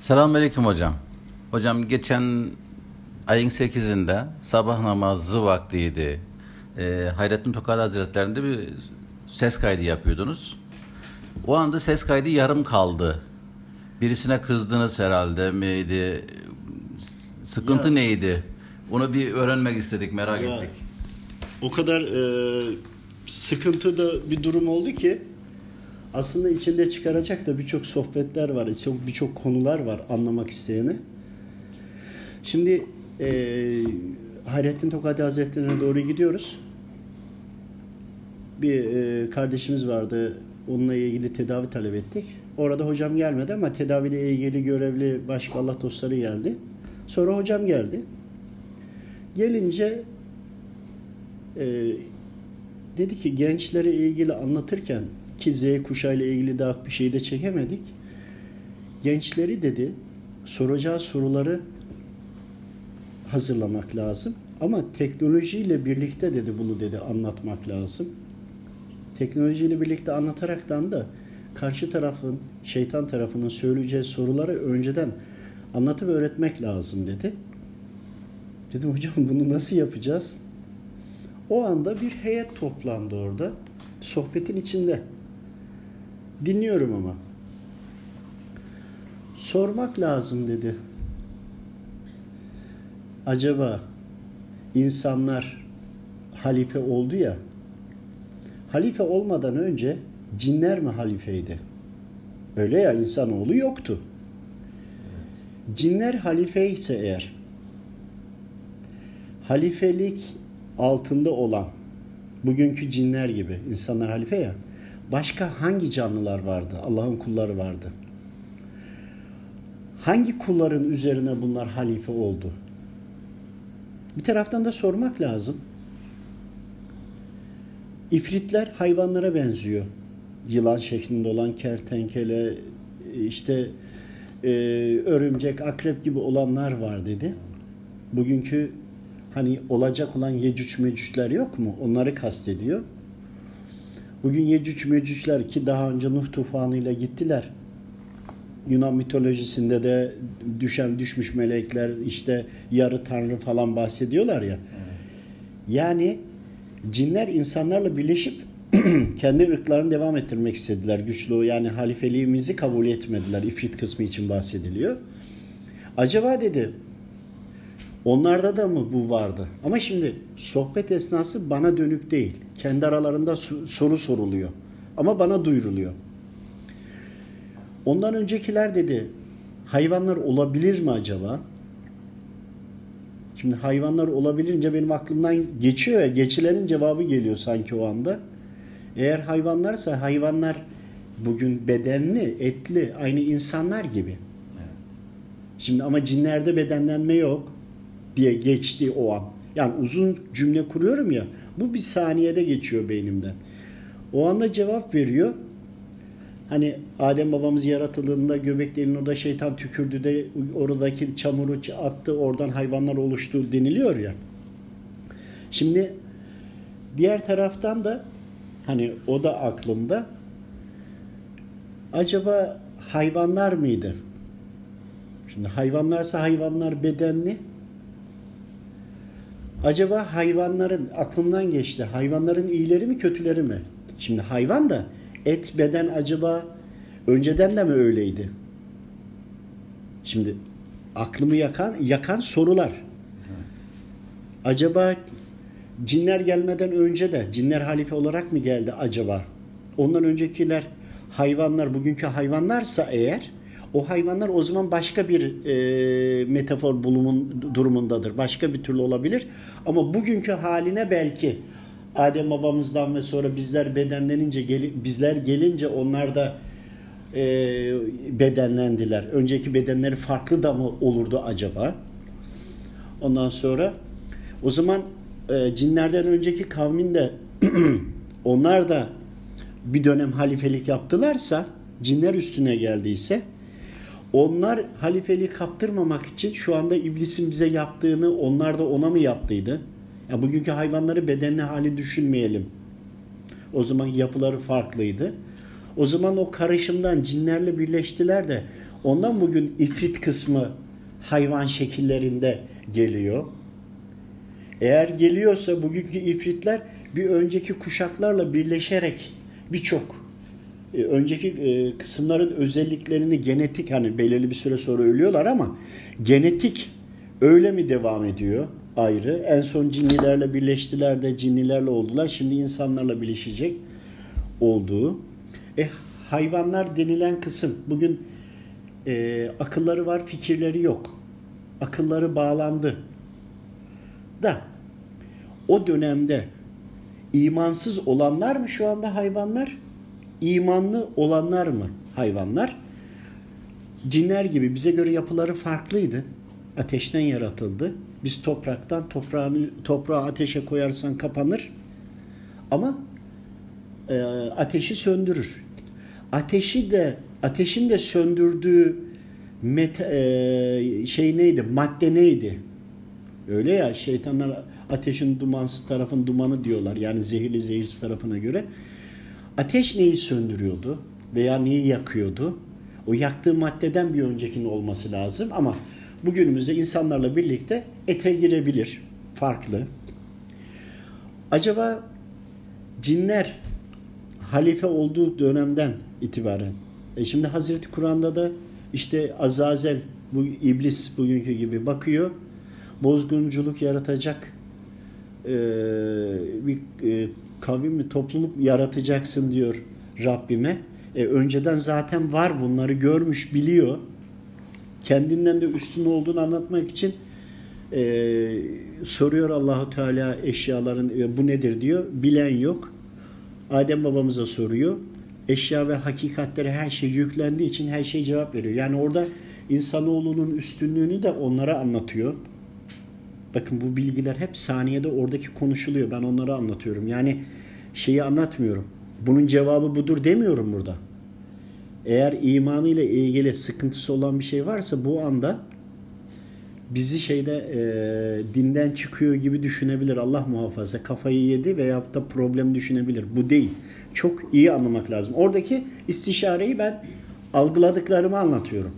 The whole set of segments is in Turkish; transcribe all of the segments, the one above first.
Selamünaleyküm hocam. Hocam geçen ayın 8'inde sabah namazı vaktiydi. Ee, Hayrettin Tokal Hazretleri'nde bir ses kaydı yapıyordunuz. O anda ses kaydı yarım kaldı. Birisine kızdınız herhalde miydi? Sıkıntı Ya. neydi? Onu bir öğrenmek istedik, merak Ya, ettik. O kadar e, sıkıntılı bir durum oldu ki aslında içinde çıkaracak da birçok sohbetler var, çok birçok konular var anlamak isteyene. Şimdi e, Hayrettin Tokadi Hazretleri'ne doğru gidiyoruz. Bir e, kardeşimiz vardı, onunla ilgili tedavi talep ettik. Orada hocam gelmedi ama tedaviyle ilgili görevli başka Allah dostları geldi. Sonra hocam geldi. Gelince e, dedi ki gençlere ilgili anlatırken ki Z kuşağıyla ilgili daha bir şey de çekemedik. Gençleri dedi soracağı soruları hazırlamak lazım. Ama teknolojiyle birlikte dedi bunu dedi anlatmak lazım. Teknolojiyle birlikte anlataraktan da karşı tarafın, şeytan tarafının söyleyeceği soruları önceden anlatıp öğretmek lazım dedi. Dedim hocam bunu nasıl yapacağız? O anda bir heyet toplandı orada. Sohbetin içinde. Dinliyorum ama. Sormak lazım dedi. Acaba insanlar halife oldu ya. Halife olmadan önce cinler mi halifeydi? Öyle ya insanoğlu yoktu. Cinler halife ise eğer halifelik altında olan bugünkü cinler gibi insanlar halife ya başka hangi canlılar vardı? Allah'ın kulları vardı. Hangi kulların üzerine bunlar halife oldu? Bir taraftan da sormak lazım. İfritler hayvanlara benziyor. Yılan şeklinde olan kertenkele, işte e, örümcek, akrep gibi olanlar var dedi. Bugünkü hani olacak olan Yecüc Mecücler yok mu? Onları kastediyor. Bugün Yecüc Mecücler ki daha önce Nuh tufanıyla gittiler. Yunan mitolojisinde de düşen düşmüş melekler işte yarı tanrı falan bahsediyorlar ya. Yani cinler insanlarla birleşip kendi ırklarını devam ettirmek istediler güçlü yani halifeliğimizi kabul etmediler ifrit kısmı için bahsediliyor. Acaba dedi Onlarda da mı bu vardı? Ama şimdi sohbet esnası bana dönük değil. Kendi aralarında soru soruluyor. Ama bana duyuruluyor. Ondan öncekiler dedi hayvanlar olabilir mi acaba? Şimdi hayvanlar olabilirince benim aklımdan geçiyor ya geçilerin cevabı geliyor sanki o anda. Eğer hayvanlarsa hayvanlar bugün bedenli, etli, aynı insanlar gibi. Şimdi ama cinlerde bedenlenme yok diye geçti o an. Yani uzun cümle kuruyorum ya bu bir saniyede geçiyor beynimden. O anda cevap veriyor. Hani Adem babamız yaratıldığında göbeklerin orada şeytan tükürdü de oradaki çamuru attı oradan hayvanlar oluştu deniliyor ya. Şimdi diğer taraftan da hani o da aklımda acaba hayvanlar mıydı? Şimdi hayvanlarsa hayvanlar bedenli Acaba hayvanların aklımdan geçti. Hayvanların iyileri mi kötüleri mi? Şimdi hayvan da et beden acaba önceden de mi öyleydi? Şimdi aklımı yakan yakan sorular. Acaba cinler gelmeden önce de cinler halife olarak mı geldi acaba? Ondan öncekiler hayvanlar bugünkü hayvanlarsa eğer o hayvanlar o zaman başka bir e, metafor bulumun durumundadır. Başka bir türlü olabilir. Ama bugünkü haline belki Adem babamızdan ve sonra bizler bedenlenince gel, bizler gelince onlar da e, bedenlendiler. Önceki bedenleri farklı da mı olurdu acaba? Ondan sonra o zaman e, cinlerden önceki kavmin de onlar da bir dönem halifelik yaptılarsa cinler üstüne geldiyse onlar halifeliği kaptırmamak için şu anda iblisin bize yaptığını onlar da ona mı yaptıydı? Ya bugünkü hayvanları bedenli hali düşünmeyelim. O zaman yapıları farklıydı. O zaman o karışımdan cinlerle birleştiler de ondan bugün ifrit kısmı hayvan şekillerinde geliyor. Eğer geliyorsa bugünkü ifritler bir önceki kuşaklarla birleşerek birçok e, önceki e, kısımların özelliklerini genetik hani belirli bir süre sonra ölüyorlar ama genetik öyle mi devam ediyor ayrı. En son cinnilerle birleştiler de cinnilerle oldular. Şimdi insanlarla birleşecek olduğu. E, hayvanlar denilen kısım bugün e, akılları var fikirleri yok. Akılları bağlandı. Da o dönemde imansız olanlar mı şu anda hayvanlar? İmanlı olanlar mı hayvanlar? Cinler gibi bize göre yapıları farklıydı. Ateşten yaratıldı. Biz topraktan toprağını toprağı ateşe koyarsan kapanır. Ama e, ateşi söndürür. Ateşi de ateşin de söndürdüğü met, e, şey neydi? Madde neydi? Öyle ya şeytanlar ateşin dumansız tarafın dumanı diyorlar. Yani zehirli zehirsiz tarafına göre. Ateş neyi söndürüyordu veya neyi yakıyordu? O yaktığı maddeden bir öncekinin olması lazım ama bugünümüzde insanlarla birlikte ete girebilir. Farklı. Acaba cinler halife olduğu dönemden itibaren e şimdi Hazreti Kur'an'da da işte Azazel bu iblis bugünkü gibi bakıyor. Bozgunculuk yaratacak e, bir e, kavim mi topluluk yaratacaksın diyor Rabbime. E, önceden zaten var bunları görmüş biliyor. Kendinden de üstün olduğunu anlatmak için e, soruyor Allahu Teala eşyaların e, bu nedir diyor. Bilen yok. Adem babamıza soruyor. Eşya ve hakikatleri her şey yüklendiği için her şey cevap veriyor. Yani orada insanoğlunun üstünlüğünü de onlara anlatıyor. Bakın bu bilgiler hep saniyede oradaki konuşuluyor. Ben onları anlatıyorum. Yani şeyi anlatmıyorum. Bunun cevabı budur demiyorum burada. Eğer imanıyla ilgili sıkıntısı olan bir şey varsa bu anda bizi şeyde e, dinden çıkıyor gibi düşünebilir Allah muhafaza. Kafayı yedi veyahut da problem düşünebilir. Bu değil. Çok iyi anlamak lazım. Oradaki istişareyi ben algıladıklarımı anlatıyorum.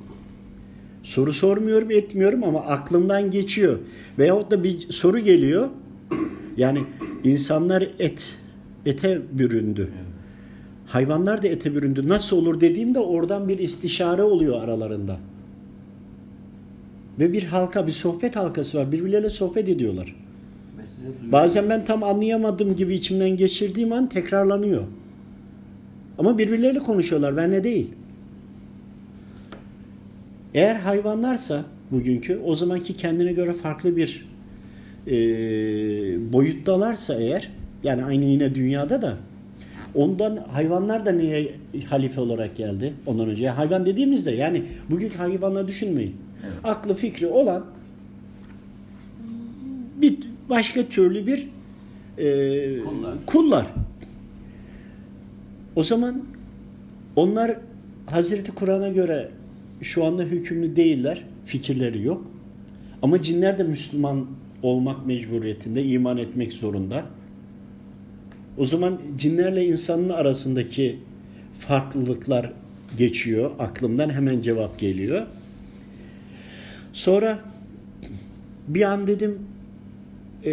Soru sormuyorum, etmiyorum ama aklımdan geçiyor. Veyahut da bir soru geliyor. Yani insanlar et, ete büründü. Hayvanlar da ete büründü. Nasıl olur dediğimde oradan bir istişare oluyor aralarında. Ve bir halka, bir sohbet halkası var. Birbirleriyle sohbet ediyorlar. Bazen ben tam anlayamadım gibi içimden geçirdiğim an tekrarlanıyor. Ama birbirleriyle konuşuyorlar, benle değil. Eğer hayvanlarsa bugünkü o zamanki kendine göre farklı bir e, boyuttalarsa eğer yani aynı yine dünyada da ondan hayvanlar da neye halife olarak geldi ondan önce? Yani hayvan dediğimizde yani bugünkü hayvanları düşünmeyin. Evet. Aklı fikri olan bir başka türlü bir e, kullar. kullar. O zaman onlar Hazreti Kur'an'a göre şu anda hükümlü değiller. Fikirleri yok. Ama cinler de Müslüman olmak mecburiyetinde, iman etmek zorunda. O zaman cinlerle insanın arasındaki farklılıklar geçiyor. Aklımdan hemen cevap geliyor. Sonra bir an dedim e,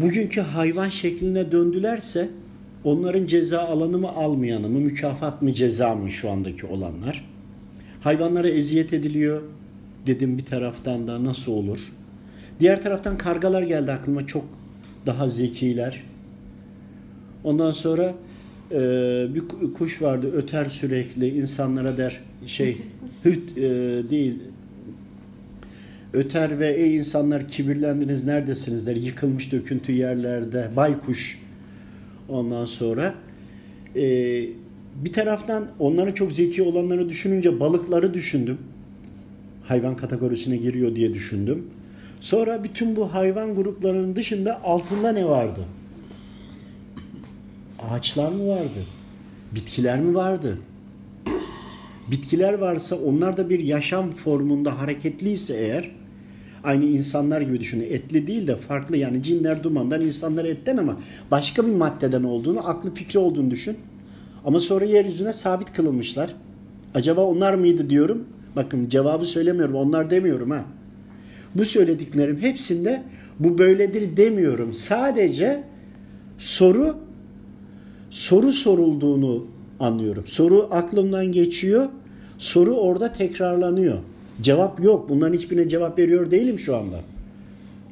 bugünkü hayvan şekline döndülerse onların ceza alanı mı almayanı mı mükafat mı ceza mı şu andaki olanlar? Hayvanlara eziyet ediliyor dedim bir taraftan da nasıl olur? Diğer taraftan kargalar geldi aklıma çok daha zekiler. Ondan sonra e, bir kuş vardı öter sürekli insanlara der şey hüt e, değil öter ve ey insanlar kibirlendiniz neredesiniz der yıkılmış döküntü yerlerde baykuş ondan sonra e, bir taraftan onların çok zeki olanları düşününce balıkları düşündüm. Hayvan kategorisine giriyor diye düşündüm. Sonra bütün bu hayvan gruplarının dışında altında ne vardı? Ağaçlar mı vardı? Bitkiler mi vardı? Bitkiler varsa onlar da bir yaşam formunda hareketliyse eğer aynı insanlar gibi düşünün. Etli değil de farklı yani cinler dumandan insanlar etten ama başka bir maddeden olduğunu, aklı fikri olduğunu düşün. Ama sonra yeryüzüne sabit kılınmışlar. Acaba onlar mıydı diyorum. Bakın cevabı söylemiyorum. Onlar demiyorum ha. Bu söylediklerim hepsinde bu böyledir demiyorum. Sadece soru soru sorulduğunu anlıyorum. Soru aklımdan geçiyor. Soru orada tekrarlanıyor. Cevap yok. Bunların hiçbirine cevap veriyor değilim şu anda.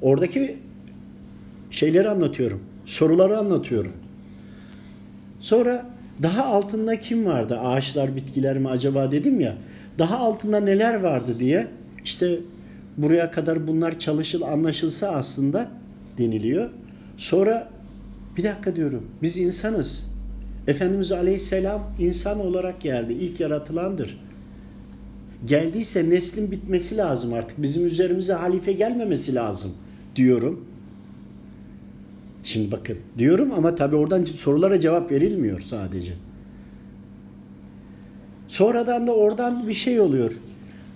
Oradaki şeyleri anlatıyorum. Soruları anlatıyorum. Sonra daha altında kim vardı? Ağaçlar, bitkiler mi acaba dedim ya. Daha altında neler vardı diye. İşte buraya kadar bunlar çalışıl anlaşılsa aslında deniliyor. Sonra bir dakika diyorum. Biz insanız. Efendimiz Aleyhisselam insan olarak geldi. İlk yaratılandır. Geldiyse neslin bitmesi lazım artık. Bizim üzerimize halife gelmemesi lazım diyorum. Şimdi bakın diyorum ama tabii oradan sorulara cevap verilmiyor sadece. Sonradan da oradan bir şey oluyor.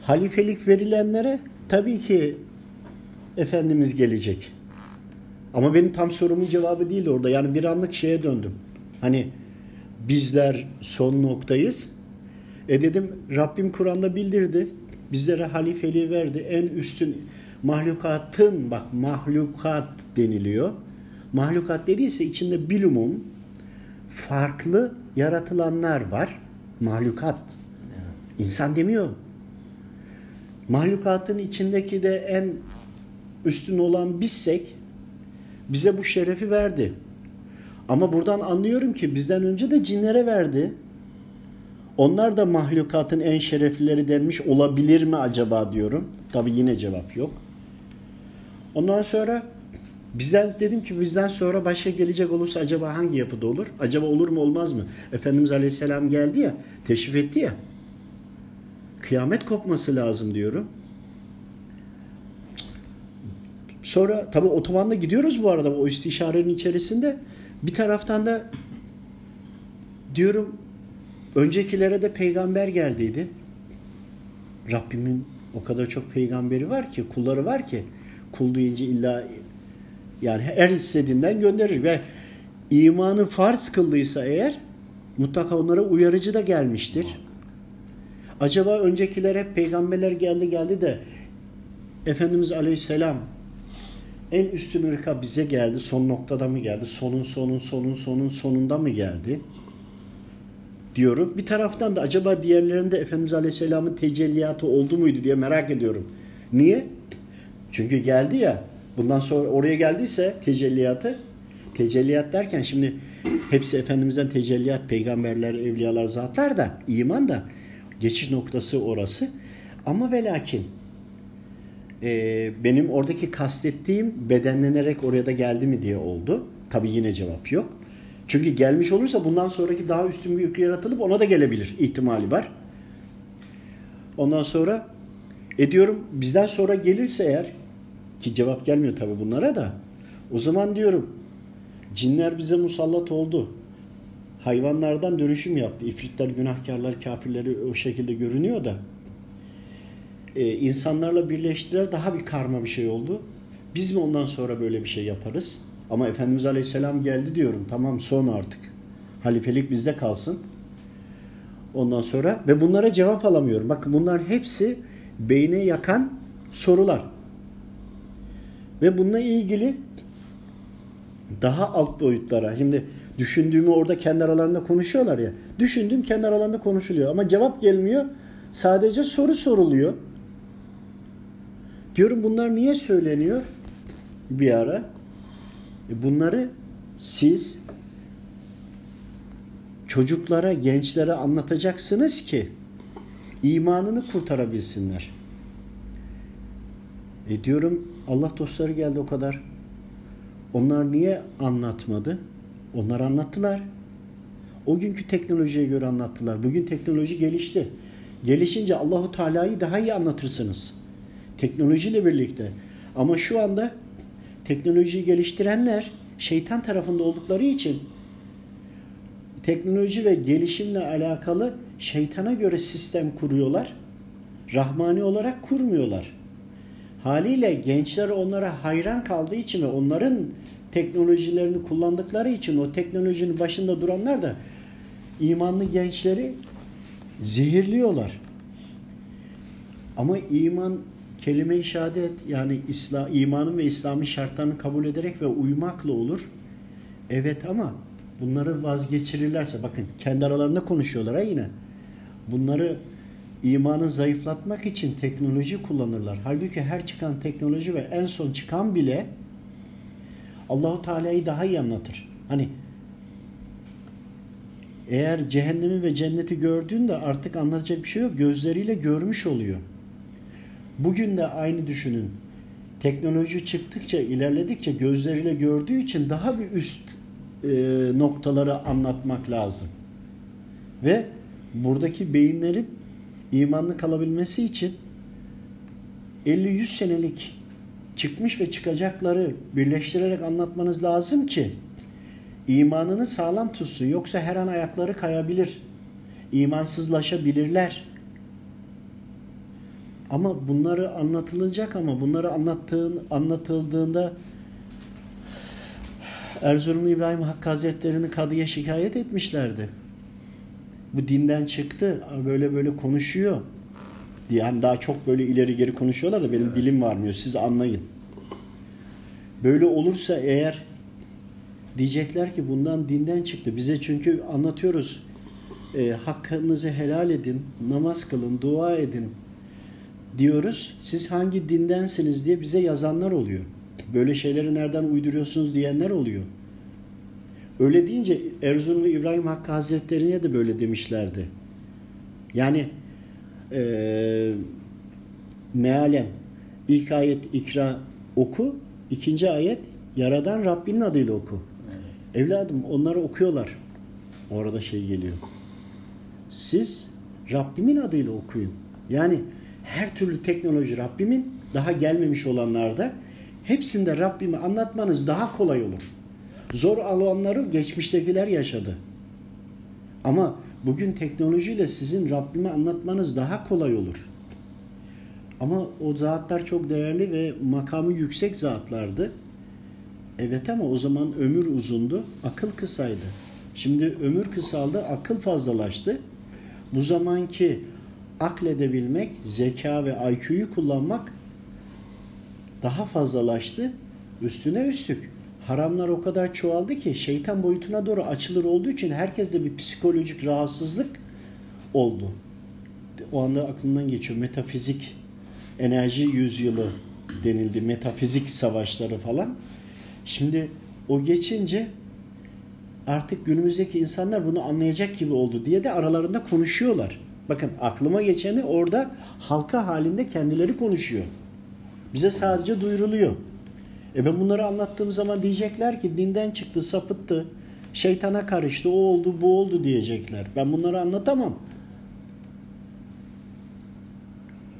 Halifelik verilenlere tabii ki Efendimiz gelecek. Ama benim tam sorumun cevabı değildi orada. Yani bir anlık şeye döndüm. Hani bizler son noktayız. E dedim Rabbim Kur'an'da bildirdi. Bizlere halifeliği verdi. En üstün mahlukatın bak mahlukat deniliyor. Mahlukat dediyse içinde bilumum farklı yaratılanlar var. Mahlukat. İnsan demiyor. Mahlukatın içindeki de en üstün olan bizsek bize bu şerefi verdi. Ama buradan anlıyorum ki bizden önce de cinlere verdi. Onlar da mahlukatın en şereflileri denmiş olabilir mi acaba diyorum. Tabi yine cevap yok. Ondan sonra bizden dedim ki bizden sonra başka gelecek olursa acaba hangi yapıda olur? Acaba olur mu olmaz mı? Efendimiz Aleyhisselam geldi ya, teşrif etti ya. Kıyamet kopması lazım diyorum. Sonra tabi otobanda gidiyoruz bu arada o istişarenin içerisinde. Bir taraftan da diyorum öncekilere de peygamber geldiydi. Rabbimin o kadar çok peygamberi var ki, kulları var ki kul deyince illa yani her istediğinden gönderir ve imanı farz kıldıysa eğer mutlaka onlara uyarıcı da gelmiştir. Acaba öncekiler hep peygamberler geldi geldi de Efendimiz Aleyhisselam en üstün ırka bize geldi. Son noktada mı geldi? Sonun sonun sonun sonun sonunda mı geldi? Diyorum. Bir taraftan da acaba diğerlerinde Efendimiz Aleyhisselam'ın tecelliyatı oldu muydu diye merak ediyorum. Niye? Çünkü geldi ya. Bundan sonra oraya geldiyse tecelliyatı tecelliyat derken şimdi hepsi Efendimiz'den tecelliyat, peygamberler, evliyalar, zatlar da iman da geçiş noktası orası. Ama ve lakin e, benim oradaki kastettiğim bedenlenerek oraya da geldi mi diye oldu. Tabi yine cevap yok. Çünkü gelmiş olursa bundan sonraki daha üstün bir yük yaratılıp ona da gelebilir ihtimali var. Ondan sonra ediyorum bizden sonra gelirse eğer ki cevap gelmiyor tabi bunlara da o zaman diyorum cinler bize musallat oldu. Hayvanlardan dönüşüm yaptı. İfritler, günahkarlar, kafirleri o şekilde görünüyor da e, insanlarla birleştirer daha bir karma bir şey oldu. Biz mi ondan sonra böyle bir şey yaparız? Ama Efendimiz Aleyhisselam geldi diyorum. Tamam son artık. Halifelik bizde kalsın. Ondan sonra ve bunlara cevap alamıyorum. Bakın bunlar hepsi beyne yakan sorular. Ve bununla ilgili daha alt boyutlara. Şimdi düşündüğümü orada kendi aralarında konuşuyorlar ya. Düşündüğüm kendi aralarında konuşuluyor ama cevap gelmiyor. Sadece soru soruluyor. Diyorum bunlar niye söyleniyor? Bir ara. E bunları siz çocuklara, gençlere anlatacaksınız ki imanını kurtarabilsinler. E diyorum Allah dostları geldi o kadar. Onlar niye anlatmadı? Onlar anlattılar. O günkü teknolojiye göre anlattılar. Bugün teknoloji gelişti. Gelişince Allahu Teala'yı daha iyi anlatırsınız. Teknolojiyle birlikte. Ama şu anda teknolojiyi geliştirenler şeytan tarafında oldukları için teknoloji ve gelişimle alakalı şeytana göre sistem kuruyorlar. Rahmani olarak kurmuyorlar. Haliyle gençler onlara hayran kaldığı için ve onların teknolojilerini kullandıkları için o teknolojinin başında duranlar da imanlı gençleri zehirliyorlar. Ama iman kelime-i şehadet yani İslam, imanın ve İslami şartlarını kabul ederek ve uymakla olur. Evet ama bunları vazgeçirirlerse bakın kendi aralarında konuşuyorlar ha yine. Bunları imanı zayıflatmak için teknoloji kullanırlar. Halbuki her çıkan teknoloji ve en son çıkan bile Allahu Teala'yı daha iyi anlatır. Hani eğer cehennemi ve cenneti gördüğünde artık anlatacak bir şey yok. Gözleriyle görmüş oluyor. Bugün de aynı düşünün. Teknoloji çıktıkça, ilerledikçe gözleriyle gördüğü için daha bir üst e, noktaları anlatmak lazım. Ve buradaki beyinlerin imanlı kalabilmesi için 50-100 senelik çıkmış ve çıkacakları birleştirerek anlatmanız lazım ki imanını sağlam tutsun. Yoksa her an ayakları kayabilir. İmansızlaşabilirler. Ama bunları anlatılacak ama bunları anlattığın anlatıldığında Erzurumlu İbrahim Hakkı Hazretleri'ni kadıya şikayet etmişlerdi. Bu dinden çıktı. Böyle böyle konuşuyor. Yani daha çok böyle ileri geri konuşuyorlar da benim dilim varmıyor. Siz anlayın. Böyle olursa eğer diyecekler ki bundan dinden çıktı. Bize çünkü anlatıyoruz. E, hakkınızı helal edin, namaz kılın, dua edin diyoruz. Siz hangi dindensiniz diye bize yazanlar oluyor. Böyle şeyleri nereden uyduruyorsunuz diyenler oluyor. Öyle deyince Erzurum ve İbrahim Hakkı Hazretleri'ne de böyle demişlerdi. Yani e, mealen ilk ayet ikra oku, ikinci ayet yaradan Rabbinin adıyla oku. Evet. Evladım onları okuyorlar. Orada şey geliyor. Siz Rabbimin adıyla okuyun. Yani her türlü teknoloji Rabbimin daha gelmemiş olanlarda hepsinde Rabbimi anlatmanız daha kolay olur. Zor alanları geçmiştekiler yaşadı. Ama bugün teknolojiyle sizin Rabbimi anlatmanız daha kolay olur. Ama o zatlar çok değerli ve makamı yüksek zatlardı. Evet ama o zaman ömür uzundu, akıl kısaydı. Şimdi ömür kısaldı, akıl fazlalaştı. Bu zamanki akledebilmek, zeka ve IQ'yu kullanmak daha fazlalaştı. Üstüne üstlük haramlar o kadar çoğaldı ki şeytan boyutuna doğru açılır olduğu için herkeste bir psikolojik rahatsızlık oldu. O anda aklımdan geçiyor metafizik enerji yüzyılı denildi. Metafizik savaşları falan. Şimdi o geçince artık günümüzdeki insanlar bunu anlayacak gibi oldu diye de aralarında konuşuyorlar. Bakın aklıma geçeni orada halka halinde kendileri konuşuyor. Bize sadece duyuruluyor. E ben bunları anlattığım zaman diyecekler ki dinden çıktı, sapıttı, şeytana karıştı, o oldu, bu oldu diyecekler. Ben bunları anlatamam.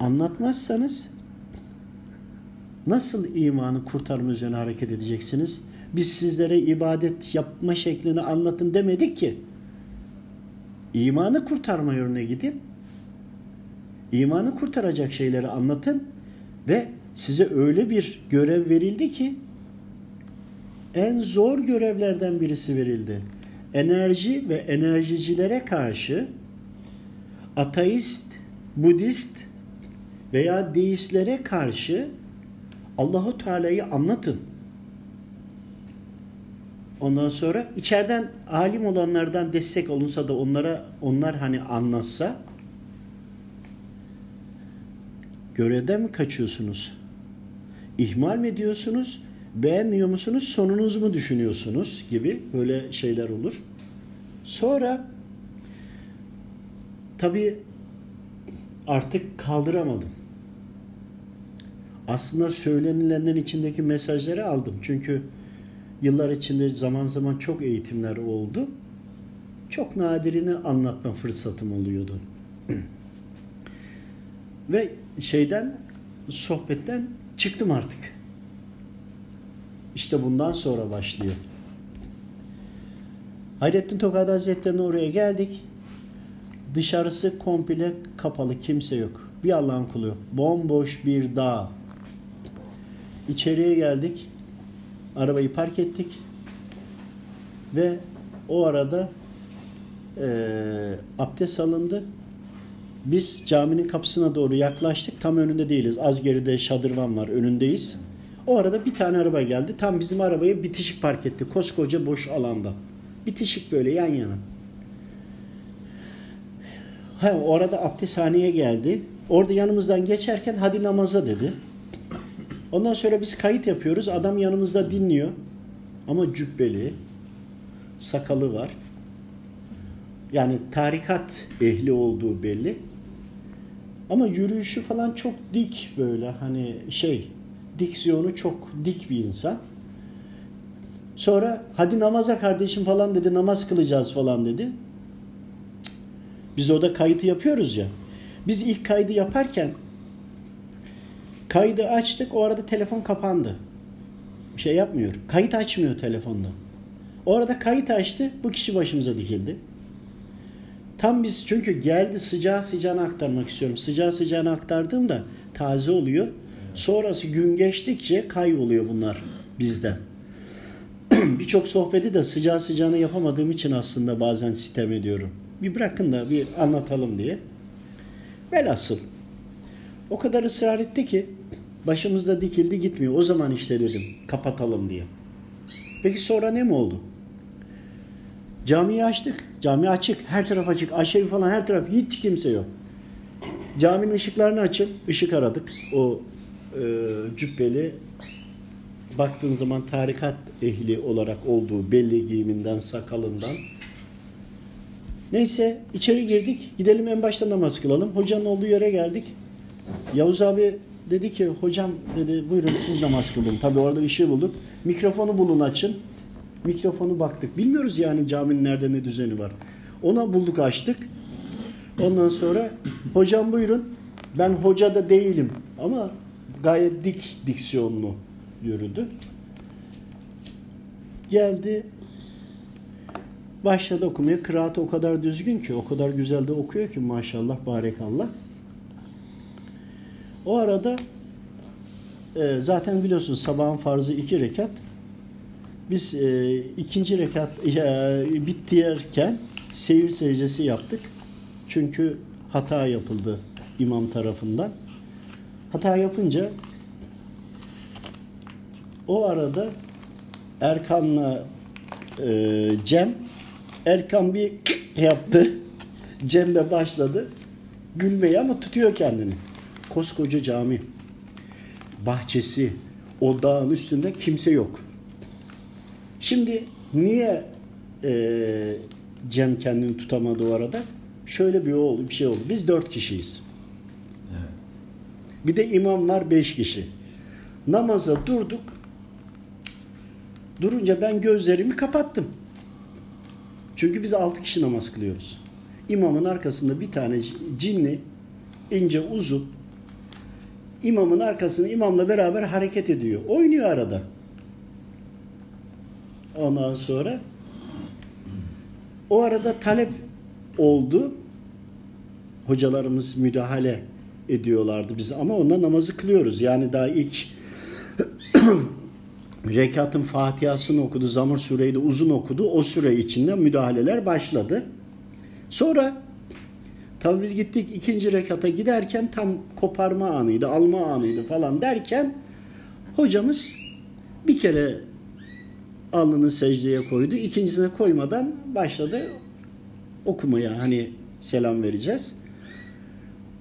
Anlatmazsanız nasıl imanı kurtarma üzerine hareket edeceksiniz? Biz sizlere ibadet yapma şeklini anlatın demedik ki. İmanı kurtarma yönüne gidin. İmanı kurtaracak şeyleri anlatın ve size öyle bir görev verildi ki en zor görevlerden birisi verildi. Enerji ve enerjicilere karşı ateist, Budist veya deistlere karşı Allahu Teala'yı anlatın. Ondan sonra içeriden alim olanlardan destek olunsa da onlara onlar hani anlatsa görevden mi kaçıyorsunuz? İhmal mi ediyorsunuz? Beğenmiyor musunuz? Sonunuzu mu düşünüyorsunuz? Gibi böyle şeyler olur. Sonra tabii artık kaldıramadım. Aslında söylenilenlerin içindeki mesajları aldım. Çünkü yıllar içinde zaman zaman çok eğitimler oldu. Çok nadirini anlatma fırsatım oluyordu. Ve şeyden sohbetten çıktım artık. İşte bundan sonra başlıyor. Hayrettin Tokat Hazretleri'ne oraya geldik. Dışarısı komple kapalı, kimse yok. Bir Allah'ın kulu. Bomboş bir dağ. İçeriye geldik. Arabayı park ettik. Ve o arada Ee, abdest alındı. Biz caminin kapısına doğru yaklaştık. Tam önünde değiliz. Az geride şadırvan var. Önündeyiz. O arada bir tane araba geldi. Tam bizim arabayı bitişik park etti. Koskoca boş alanda. Bitişik böyle yan yana. Ha, orada abdesthaneye geldi. Orada yanımızdan geçerken hadi namaza dedi. Ondan sonra biz kayıt yapıyoruz. Adam yanımızda dinliyor. Ama cübbeli, sakalı var. Yani tarikat ehli olduğu belli. Ama yürüyüşü falan çok dik böyle hani şey diksiyonu çok dik bir insan. Sonra hadi namaza kardeşim falan dedi namaz kılacağız falan dedi. Biz orada kayıtı yapıyoruz ya. Biz ilk kaydı yaparken kaydı açtık o arada telefon kapandı. Bir şey yapmıyor. Kayıt açmıyor telefonda. O arada kayıt açtı bu kişi başımıza dikildi. Tam biz çünkü geldi sıcağı sıcağına aktarmak istiyorum. Sıcağı sıcağına aktardığımda taze oluyor. Sonrası gün geçtikçe kayboluyor bunlar bizden. Birçok sohbeti de sıcağı sıcağına yapamadığım için aslında bazen sitem ediyorum. Bir bırakın da bir anlatalım diye. Velhasıl o kadar ısrar etti ki başımızda dikildi gitmiyor. O zaman işte dedim kapatalım diye. Peki sonra ne mi oldu? Camiyi açtık. Cami açık. Her taraf açık. Aşevi falan her taraf. Hiç kimse yok. Caminin ışıklarını açın. Işık aradık. O e, cübbeli baktığın zaman tarikat ehli olarak olduğu belli giyiminden, sakalından. Neyse içeri girdik. Gidelim en başta namaz kılalım. Hocanın olduğu yere geldik. Yavuz abi dedi ki hocam dedi buyurun siz namaz kılın. Tabi orada ışığı bulduk. Mikrofonu bulun açın. Mikrofonu baktık. Bilmiyoruz yani caminin nerede ne düzeni var. Ona bulduk açtık. Ondan sonra hocam buyurun. Ben hoca da değilim ama gayet dik diksiyonlu yürüdü. Geldi. Başladı okumaya. Kıraatı o kadar düzgün ki, o kadar güzel de okuyor ki maşallah, barekallah. O arada e, zaten biliyorsunuz sabahın farzı iki rekat. Biz e, ikinci rekat e, bittiyerken seyir secdesi yaptık. Çünkü hata yapıldı imam tarafından. Hata yapınca o arada Erkan'la e, Cem Erkan bir yaptı. Cem de başladı gülmeye ama tutuyor kendini. Koskoca cami. Bahçesi, o dağın üstünde kimse yok. Şimdi niye e, Cem kendini tutamadı o arada? Şöyle bir oldu, bir şey oldu. Biz dört kişiyiz. Evet. Bir de imam var beş kişi. Namaza durduk. Durunca ben gözlerimi kapattım. Çünkü biz altı kişi namaz kılıyoruz. İmamın arkasında bir tane cinli, ince uzun, imamın arkasında imamla beraber hareket ediyor. Oynuyor arada. Ondan sonra o arada talep oldu. Hocalarımız müdahale ediyorlardı bize ama ondan namazı kılıyoruz. Yani daha ilk rekatın Fatiha'sını okudu, Zamur Sureyi de uzun okudu. O süre içinde müdahaleler başladı. Sonra tabii biz gittik ikinci rekata giderken tam koparma anıydı, alma anıydı falan derken hocamız bir kere alnını secdeye koydu. İkincisine koymadan başladı okumaya hani selam vereceğiz.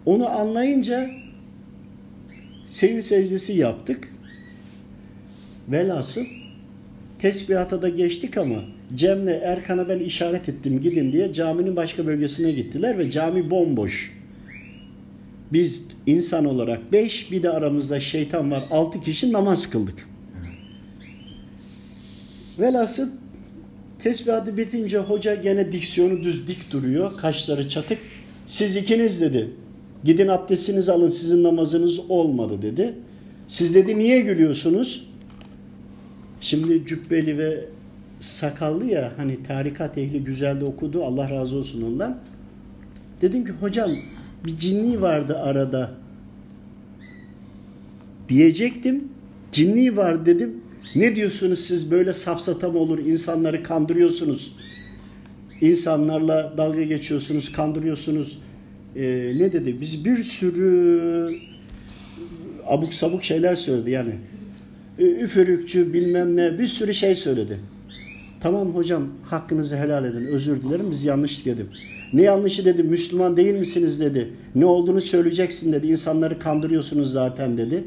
Onu anlayınca sevi secdesi yaptık. Velhasıl tesbihata da geçtik ama Cem'le Erkan'a ben işaret ettim gidin diye caminin başka bölgesine gittiler ve cami bomboş. Biz insan olarak beş bir de aramızda şeytan var altı kişi namaz kıldık. Velhasıl tesbihatı bitince hoca gene diksiyonu düz dik duruyor. Kaşları çatık. Siz ikiniz dedi. Gidin abdestinizi alın sizin namazınız olmadı dedi. Siz dedi niye gülüyorsunuz? Şimdi cübbeli ve sakallı ya hani tarikat ehli güzel de okudu Allah razı olsun ondan. Dedim ki hocam bir cinni vardı arada diyecektim. Cinni var dedim. Ne diyorsunuz siz böyle safsata mı olur insanları kandırıyorsunuz insanlarla dalga geçiyorsunuz, kandırıyorsunuz. Ee, ne dedi? Biz bir sürü abuk sabuk şeyler söyledi yani. Ee, Üfürükçü bilmem ne bir sürü şey söyledi. Tamam hocam hakkınızı helal edin özür dilerim biz yanlış dedim. Ne yanlışı dedi Müslüman değil misiniz dedi. Ne olduğunu söyleyeceksin dedi. İnsanları kandırıyorsunuz zaten dedi.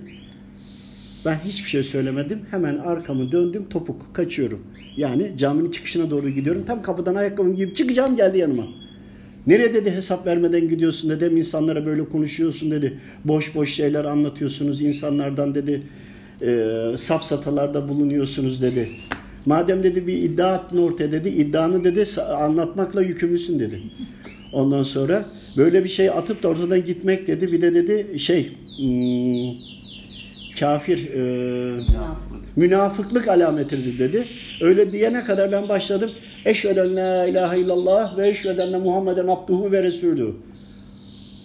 Ben hiçbir şey söylemedim. Hemen arkamı döndüm topuk kaçıyorum. Yani caminin çıkışına doğru gidiyorum. Tam kapıdan ayakkabımı giyip çıkacağım geldi yanıma. Nereye dedi hesap vermeden gidiyorsun dedim. insanlara böyle konuşuyorsun dedi. Boş boş şeyler anlatıyorsunuz insanlardan dedi. E, safsatalarda bulunuyorsunuz dedi. Madem dedi bir iddia attın ortaya dedi. iddianı dedi anlatmakla yükümlüsün dedi. Ondan sonra böyle bir şey atıp da ortadan gitmek dedi. Bir de dedi şey hmm, kafir e, münafıklık alametidir dedi. Öyle diyene kadar ben başladım. Eşveden la ilahe illallah ve eşveden Muhammeden abduhu ve resulü.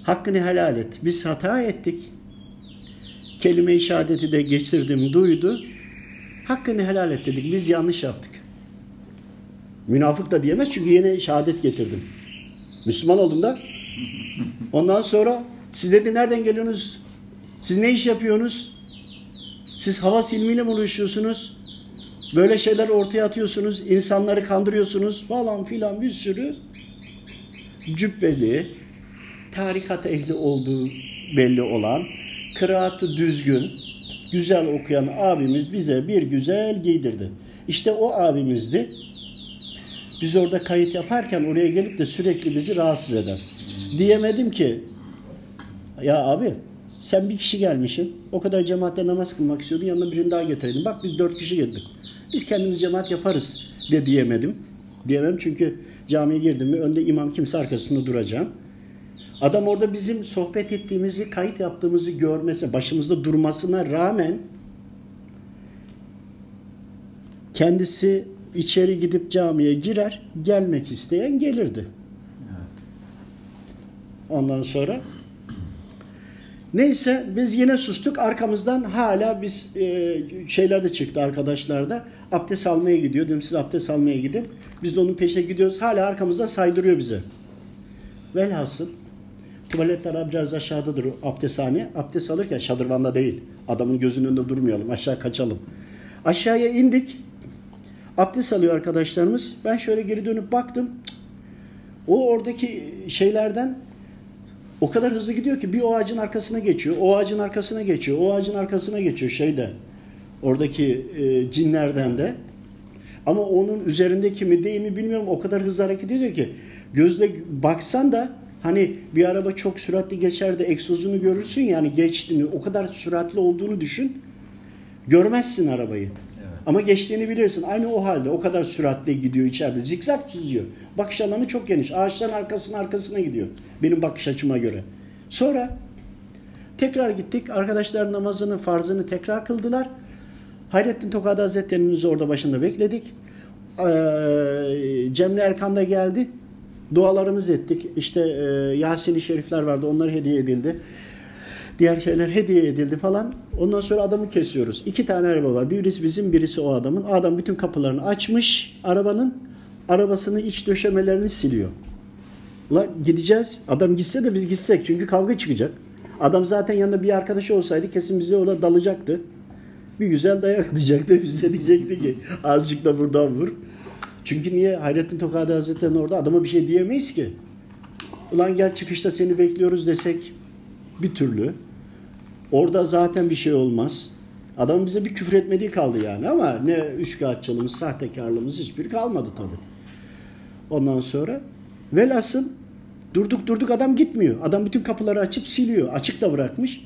Hakkını helal et. Biz hata ettik. Kelime-i şehadeti de geçirdim, duydu. Hakkını helal et dedik. Biz yanlış yaptık. Münafık da diyemez çünkü yine şehadet getirdim. Müslüman oldum da. Ondan sonra siz dedi nereden geliyorsunuz? Siz ne iş yapıyorsunuz? Siz hava silmiyle mi uğraşıyorsunuz? Böyle şeyler ortaya atıyorsunuz, insanları kandırıyorsunuz falan filan bir sürü cübbeli, tarikat ehli olduğu belli olan, kıraatı düzgün, güzel okuyan abimiz bize bir güzel giydirdi. İşte o abimizdi. Biz orada kayıt yaparken oraya gelip de sürekli bizi rahatsız eder. Diyemedim ki ya abi sen bir kişi gelmişsin. O kadar cemaatle namaz kılmak istiyordun. Yanına birini daha getireydin. Bak biz dört kişi geldik. Biz kendimiz cemaat yaparız de diyemedim. Diyemem çünkü camiye girdim mi önde imam kimse arkasında duracağım. Adam orada bizim sohbet ettiğimizi, kayıt yaptığımızı görmesi, başımızda durmasına rağmen kendisi içeri gidip camiye girer, gelmek isteyen gelirdi. Ondan sonra Neyse biz yine sustuk. Arkamızdan hala biz e, şeyler de çıktı arkadaşlar da. Abdest almaya gidiyor. Dedim siz abdest almaya gidin. Biz de onun peşine gidiyoruz. Hala arkamızdan saydırıyor bize. Velhasıl tuvaletler biraz aşağıdadır abdesthane. Abdest alırken şadırvanda değil. Adamın gözünün önünde durmayalım. Aşağı kaçalım. Aşağıya indik. Abdest alıyor arkadaşlarımız. Ben şöyle geri dönüp baktım. O oradaki şeylerden o kadar hızlı gidiyor ki bir o ağacın arkasına geçiyor, o ağacın arkasına geçiyor, o ağacın arkasına geçiyor şeyde. Oradaki e, cinlerden de. Ama onun üzerindeki mi değil mi bilmiyorum o kadar hızlı hareket ediyor ki gözle baksan da hani bir araba çok süratli geçer de egzozunu görürsün yani geçtiğini o kadar süratli olduğunu düşün. Görmezsin arabayı. Ama geçtiğini bilirsin. Aynı o halde o kadar süratli gidiyor içeride. Zikzak çiziyor. Bakış alanı çok geniş. Ağaçların arkasına arkasına gidiyor. Benim bakış açıma göre. Sonra tekrar gittik. Arkadaşlar namazını, farzını tekrar kıldılar. Hayrettin Tokadi Hazretleri'mizi orada başında bekledik. Ee, Cemre Erkan da geldi. Dualarımızı ettik. İşte e, Yasin-i Şerifler vardı. Onlar hediye edildi. Diğer şeyler hediye edildi falan. Ondan sonra adamı kesiyoruz. İki tane araba var. Birisi bizim, birisi o adamın. Adam bütün kapılarını açmış arabanın. Arabasını iç döşemelerini siliyor. Ulan gideceğiz. Adam gitse de biz gitsek. Çünkü kavga çıkacak. Adam zaten yanında bir arkadaşı olsaydı kesin bize ona dalacaktı. Bir güzel dayak atacaktı. Bize diyecekti ki azıcık da buradan vur. Çünkü niye Hayrettin Tokadi Hazretleri'nin orada adama bir şey diyemeyiz ki. Ulan gel çıkışta seni bekliyoruz desek bir türlü. Orada zaten bir şey olmaz. Adam bize bir küfür etmediği kaldı yani ama ne üçkağıtçılığımız, sahtekarlığımız hiçbir kalmadı tabii. Ondan sonra velhasıl durduk durduk adam gitmiyor. Adam bütün kapıları açıp siliyor. Açık da bırakmış.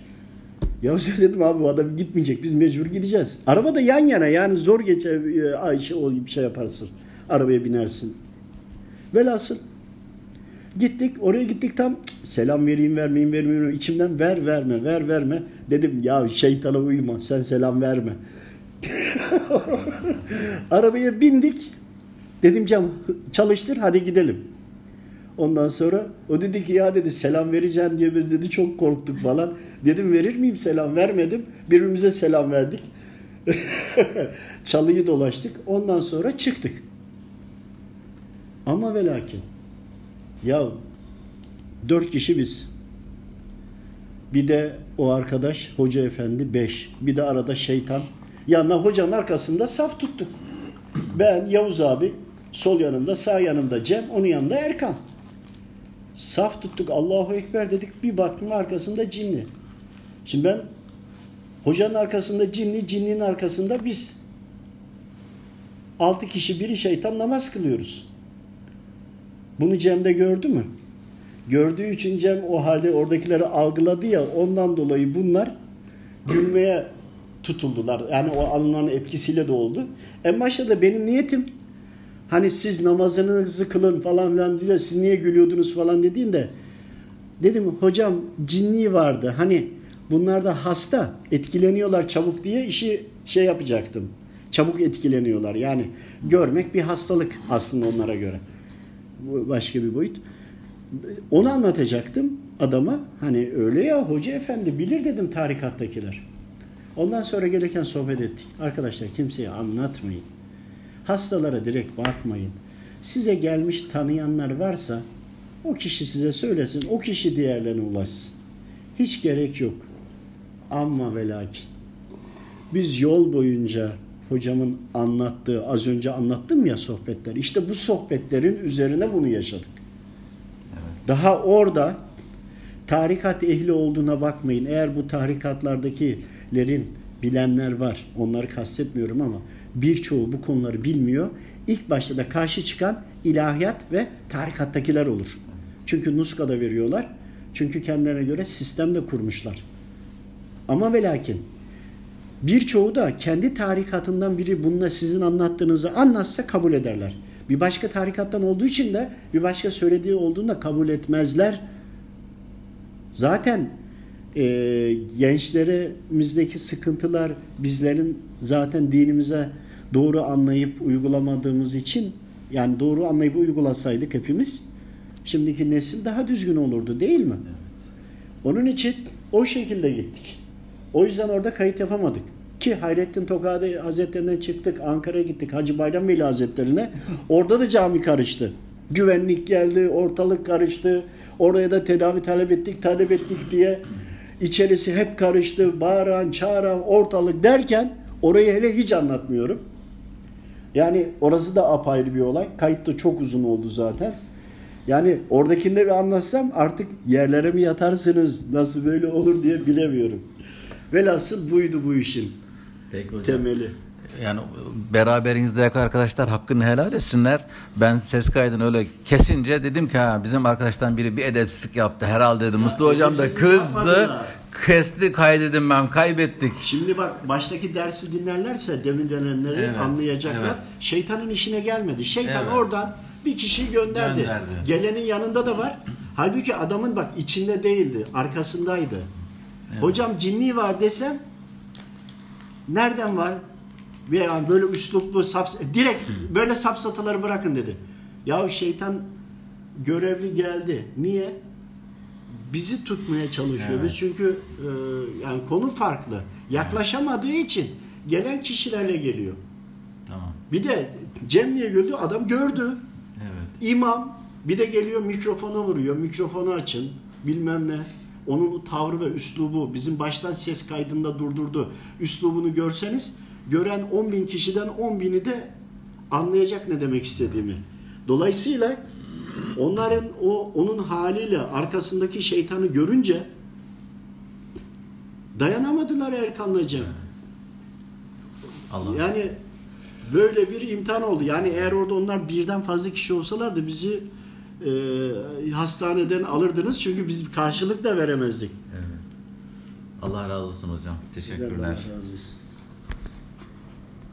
Ya dedim abi bu adam gitmeyecek. Biz mecbur gideceğiz. Araba da yan yana yani zor geçer ay şey, bir şey yaparsın. Arabaya binersin. Velhasıl Gittik oraya gittik tam selam vereyim vermeyeyim vermeyeyim. içimden ver verme ver verme. Dedim ya şeytana uyma sen selam verme. Arabaya bindik. Dedim cam çalıştır hadi gidelim. Ondan sonra o dedi ki ya dedi selam vereceğim diye biz dedi çok korktuk falan. Dedim verir miyim selam vermedim. Birbirimize selam verdik. Çalıyı dolaştık. Ondan sonra çıktık. Ama ve lakin ya dört kişi biz. Bir de o arkadaş hoca efendi beş. Bir de arada şeytan. Yanına hocanın arkasında saf tuttuk. Ben Yavuz abi sol yanımda sağ yanımda Cem onun yanında Erkan. Saf tuttuk Allahu Ekber dedik bir baktım arkasında cinli. Şimdi ben hocanın arkasında cinli cinliğin arkasında biz. Altı kişi biri şeytan namaz kılıyoruz. Bunu Cem de gördü mü? Gördüğü için Cem o halde oradakileri algıladı ya ondan dolayı bunlar gülmeye tutuldular. Yani o anıların etkisiyle de oldu. En başta da benim niyetim hani siz namazınızı kılın falan filan diyor. Siz niye gülüyordunuz falan dediğinde dedim hocam cinni vardı. Hani bunlar da hasta etkileniyorlar çabuk diye işi şey yapacaktım. Çabuk etkileniyorlar. Yani görmek bir hastalık aslında onlara göre. Bu başka bir boyut. Onu anlatacaktım adama. Hani öyle ya hoca efendi bilir dedim tarikattakiler. Ondan sonra gelirken sohbet ettik. Arkadaşlar kimseye anlatmayın. Hastalara direkt bakmayın. Size gelmiş tanıyanlar varsa o kişi size söylesin. O kişi diğerlerine ulaşsın. Hiç gerek yok. Amma ve lakin. Biz yol boyunca hocamın anlattığı, az önce anlattım ya sohbetler. İşte bu sohbetlerin üzerine bunu yaşadık. Daha orada tarikat ehli olduğuna bakmayın. Eğer bu tarikatlardakilerin bilenler var. Onları kastetmiyorum ama birçoğu bu konuları bilmiyor. İlk başta da karşı çıkan ilahiyat ve tarikattakiler olur. Çünkü nuska da veriyorlar. Çünkü kendilerine göre sistem de kurmuşlar. Ama ve lakin birçoğu da kendi tarikatından biri bununla sizin anlattığınızı anlatsa kabul ederler. Bir başka tarikattan olduğu için de bir başka söylediği olduğunda kabul etmezler. Zaten e, gençlerimizdeki sıkıntılar bizlerin zaten dinimize doğru anlayıp uygulamadığımız için yani doğru anlayıp uygulasaydık hepimiz şimdiki nesil daha düzgün olurdu değil mi? Onun için o şekilde gittik. O yüzden orada kayıt yapamadık. Ki Hayrettin Tokadi Hazretlerinden çıktık. Ankara'ya gittik Hacı Bayram Veli Hazretlerine. Orada da cami karıştı. Güvenlik geldi, ortalık karıştı. Oraya da tedavi talep ettik, talep ettik diye içerisi hep karıştı. Bağıran, çağıran, ortalık derken orayı hele hiç anlatmıyorum. Yani orası da apayrı bir olay. Kayıt da çok uzun oldu zaten. Yani oradakinde bir anlatsam artık yerlere mi yatarsınız, nasıl böyle olur diye bilemiyorum. Velhasıl buydu bu işin Peki hocam. temeli. Yani beraberinizdeki arkadaşlar hakkını helal etsinler. Ben ses kaydını öyle kesince dedim ki ha bizim arkadaştan biri bir edepsizlik yaptı herhalde dedim. Mustafa hocam da kızdı. Kesti kaydedim ben kaybettik. Şimdi bak baştaki dersi dinlerlerse demin denenleri Evet, anlayacaklar. evet. Şeytanın işine gelmedi. Şeytan Evet. oradan bir kişiyi gönderdi. Gönderdi. Gelenin yanında da var. Halbuki adamın bak içinde değildi, arkasındaydı. Hocam cinni var desem nereden var? Veya böyle üsluplu saf direkt böyle safsataları bırakın dedi. Ya şeytan görevli geldi. Niye? Bizi tutmaya çalışıyor. Evet. Biz çünkü e, yani konu farklı. Yaklaşamadığı için gelen kişilerle geliyor. Tamam. Bir de Cem niye güldü? Adam gördü. Evet. İmam bir de geliyor mikrofona vuruyor. Mikrofonu açın. Bilmem ne. Onun tavrı ve üslubu bizim baştan ses kaydında durdurdu. Üslubunu görseniz gören 10 bin kişiden 10 bini de anlayacak ne demek istediğimi. Dolayısıyla onların o onun haliyle arkasındaki şeytanı görünce dayanamadılar Erkan'la Cem. Allah. Yani böyle bir imtihan oldu. Yani eğer orada onlar birden fazla kişi olsalardı bizi e, hastaneden alırdınız. Çünkü biz karşılık da veremezdik. Evet. Allah razı olsun hocam. Teşekkürler. Allah razı olsun.